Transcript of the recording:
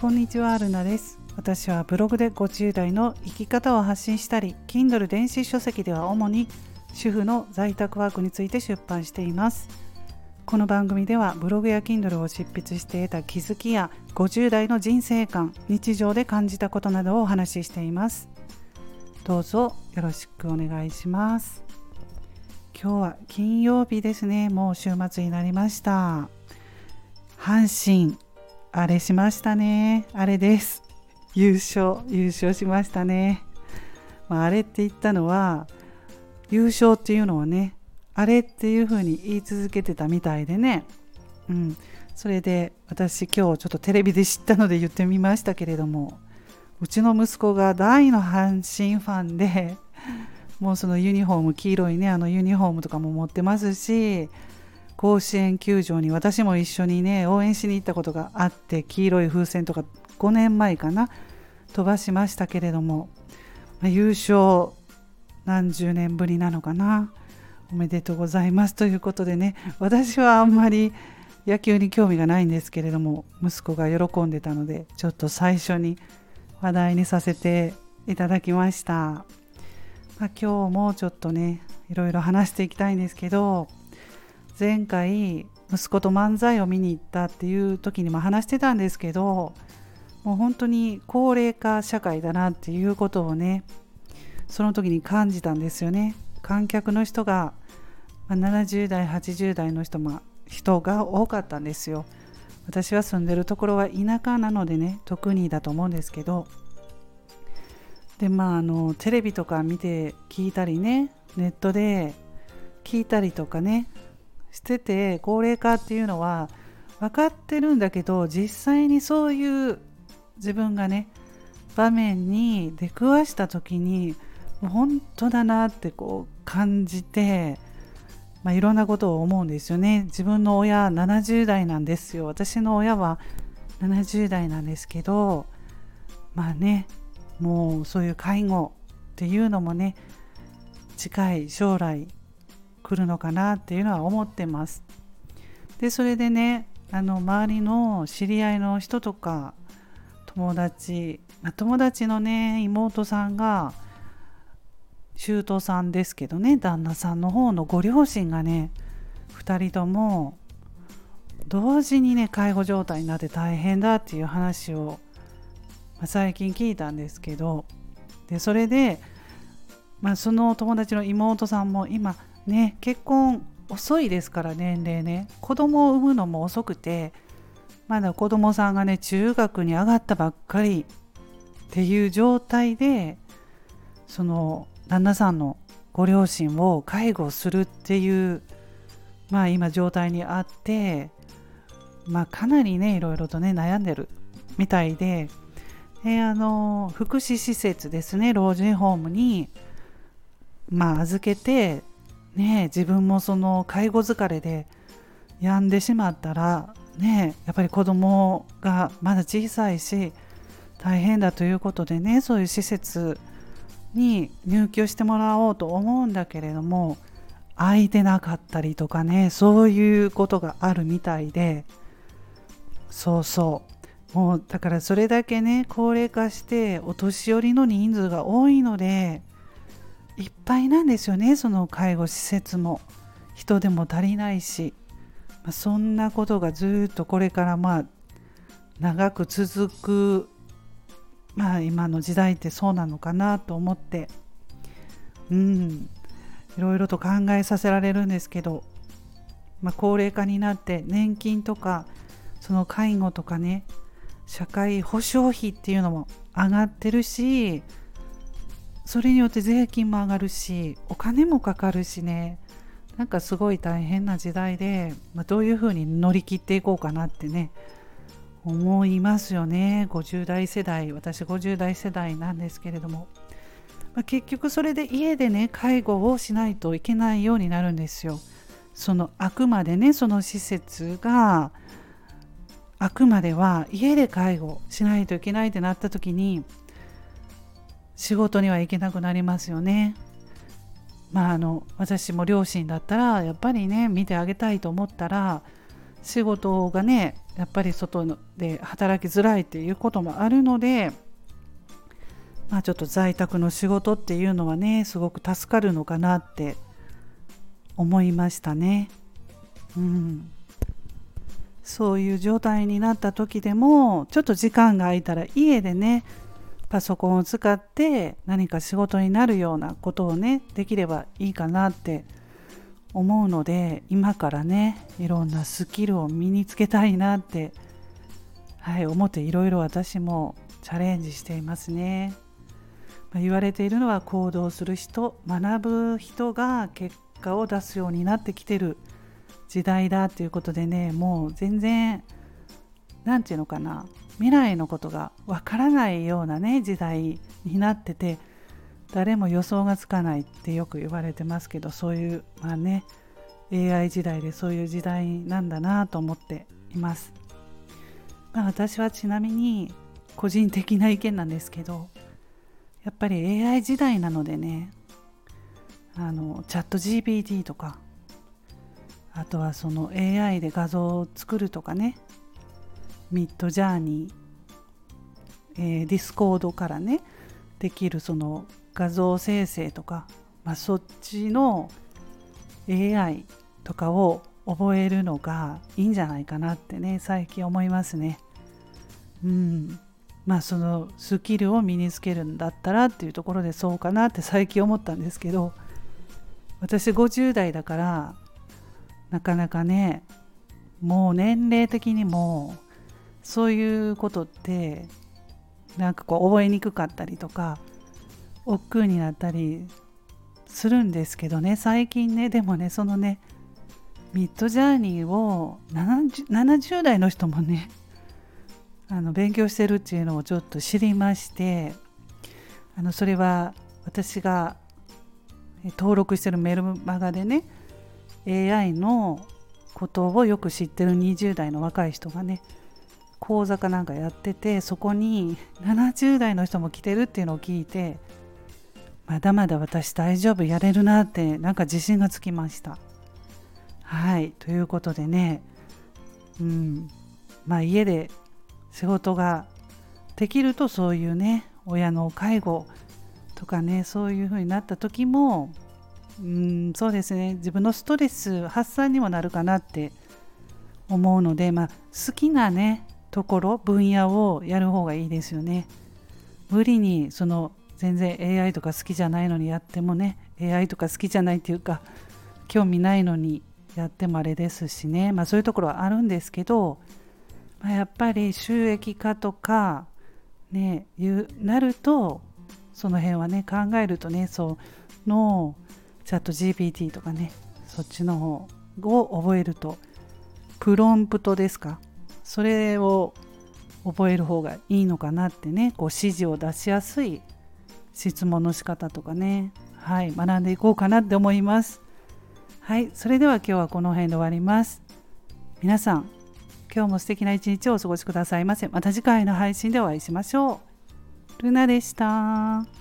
こんにちはアルナです。私はブログで50代の生き方を発信したり Kindle 電子書籍では主に主婦の在宅ワークについて出版しています。この番組ではブログや Kindle を執筆して得た気づきや50代の人生観日常で感じたことなどをお話ししています。どうぞよろしくお願いします。今日は金曜日ですね。もう週末になりました。阪神あれしましたね。あれです。優勝、優勝しましたね。まあ、あれって言ったのは、優勝っていうのはね、あれっていうふうに言い続けてたみたいでね。うん。それで私今日ちょっとテレビで知ったので言ってみましたけれども、うちの息子が大の阪神ファンで、もうそのユニフォーム、黄色いね、あのユニフォームとかも持ってますし、甲子園球場に私も一緒にね応援しに行ったことがあって黄色い風船とか5年前かな飛ばしましたけれども、ま、優勝何十年ぶりなのかなおめでとうございます。ということでね私はあんまり野球に興味がないんですけれども息子が喜んでたのでちょっと最初に話題にさせていただきました、まあ、今日もちょっとねいろいろ話していきたいんですけど前回息子と漫才を見に行ったっていう時にも話してたんですけどもう本当に高齢化社会だなっていうことをねその時に感じたんですよね。観客の人が70代80代の人,、も人が多かったんですよ。私は住んでるところは田舎なのでね特にだと思うんですけど。でまああのテレビとか見て聞いたりねネットで聞いたりとかねしてて高齢化っていうのは分かってるんだけど実際にそういう自分がね場面に出くわした時に本当だなってこう感じて、まあ、いろんなことを思うんですよね。自分の親70代なんですよ。私の親は70代なんですけどまあねもうそういう介護っていうのもね近い将来来るのかなっていうのは思ってます。でそれでねあの周りの知り合いの人とか友達ま友達のね妹さんが姑さんですけどね旦那さんの方のご両親がね2人とも同時にね介護状態になって大変だっていう話を、まあ、最近聞いたんですけどでそれで、まあ、その友達の妹さんも今ね結婚遅いですから年齢ね。子供を産むのも遅くてまだ子供さんがね中学に上がったばっかりっていう状態でその旦那さんのご両親を介護するっていうまあ今状態にあってまあかなりねいろいろとね悩んでるみたいでであの福祉施設ですね老人ホームにまあ預けてね自分もその介護疲れで病んでしまったらねやっぱり子供がまだ小さいし大変だということでねそういう施設に入居してもらおうと思うんだけれども空いてなかったりとかねそういうことがあるみたいでそうそう。もうだからそれだけね高齢化してお年寄りの人数が多いのでいっぱいなんですよねその介護施設も。人でも足りないし、まあ、そんなことがずっとこれからまあ長く続くまあ今の時代ってそうなのかなと思って。うん。いろいろと考えさせられるんですけど、まあ、高齢化になって年金とかその介護とかね社会保障費っていうのも上がってるしそれによって税金も上がるしお金もかかるしね。なんかすごい大変な時代で、まあ、どういうふうに乗り切っていこうかなってね思いますよね。50代世代私50代世代なんですけれども、まあ、結局それで家でね介護をしないといけないようになるんですよ。そのあくまでねその施設があくまでは家で介護しないといけないってなった時に仕事には行けなくなりますよね。まああの私も両親だったらやっぱりね見てあげたいと思ったら仕事がねやっぱり外で働きづらいっていうこともあるのでまあちょっと在宅の仕事っていうのはねすごく助かるのかなって思いましたね。うん、そういう状態になった時でもちょっと時間が空いたら家でねパソコンを使って何か仕事になるようなことをねできればいいかなって思うので今からねいろんなスキルを身につけたいなって、はい、思っていろいろ私もチャレンジしていますね。まあ、言われているのは行動する人学ぶ人が結果を出すようになってきてる時代だということでねもう全然何て言うのかな未来のことがわからないようなね時代になってて誰も予想がつかないってよく言われてますけどそういうまあね AI 時代でそういう時代なんだなと思っています、まあ、私はちなみに個人的な意見なんですけどやっぱり AI 時代なのでねあのチャット GPT とかあとはその AI で画像を作るとかねミッドジャーニー、えー、ディスコードからねできるその画像生成とか、まあ、そっちの AI とかを覚えるのがいいんじゃないかなってね最近思いますね。うんまあそのスキルを身につけるんだったらっていうところでそうかなって最近思ったんですけど私50代だからなかなかねもう年齢的にもそういうことってなんかこう覚えにくかったりとか億劫になったりするんですけどね。最近ねでもねそのねミッドジャーニーを 70, 70代の人もね あの勉強してるっていうのをちょっと知りましてあのそれは私が登録してるメルマガでね AI のことをよく知ってる20代の若い人がね講座かなんかやっててそこに70代の人も来てるっていうのを聞いてまだまだ私大丈夫やれるなってなんか自信がつきました。はいということでねうんまあ家で仕事ができるとそういうね親の介護とかねそういう風になった時もうんそうですね自分のストレス発散にもなるかなって思うので、まあ、好きなねところ分野をやる方がいいですよね。無理にその全然 AI とか好きじゃないのにやってもね AI とか好きじゃないっていうか興味ないのにやってもあれですしね、まあ、そういうところはあるんですけど、まあ、やっぱり収益化とかねいうなるとその辺はね考えるとねそのチャット GPT とかねそっちの方を覚えるとプロンプトですか？それを覚える方がいいのかなってねこう指示を出しやすい質問の仕方とかねはい学んでいこうかなって思います。はいそれでは今日はこの辺で終わります。皆さん今日も素敵な一日をお過ごしくださいませ。また次回の配信でお会いしましょう。ルナでした。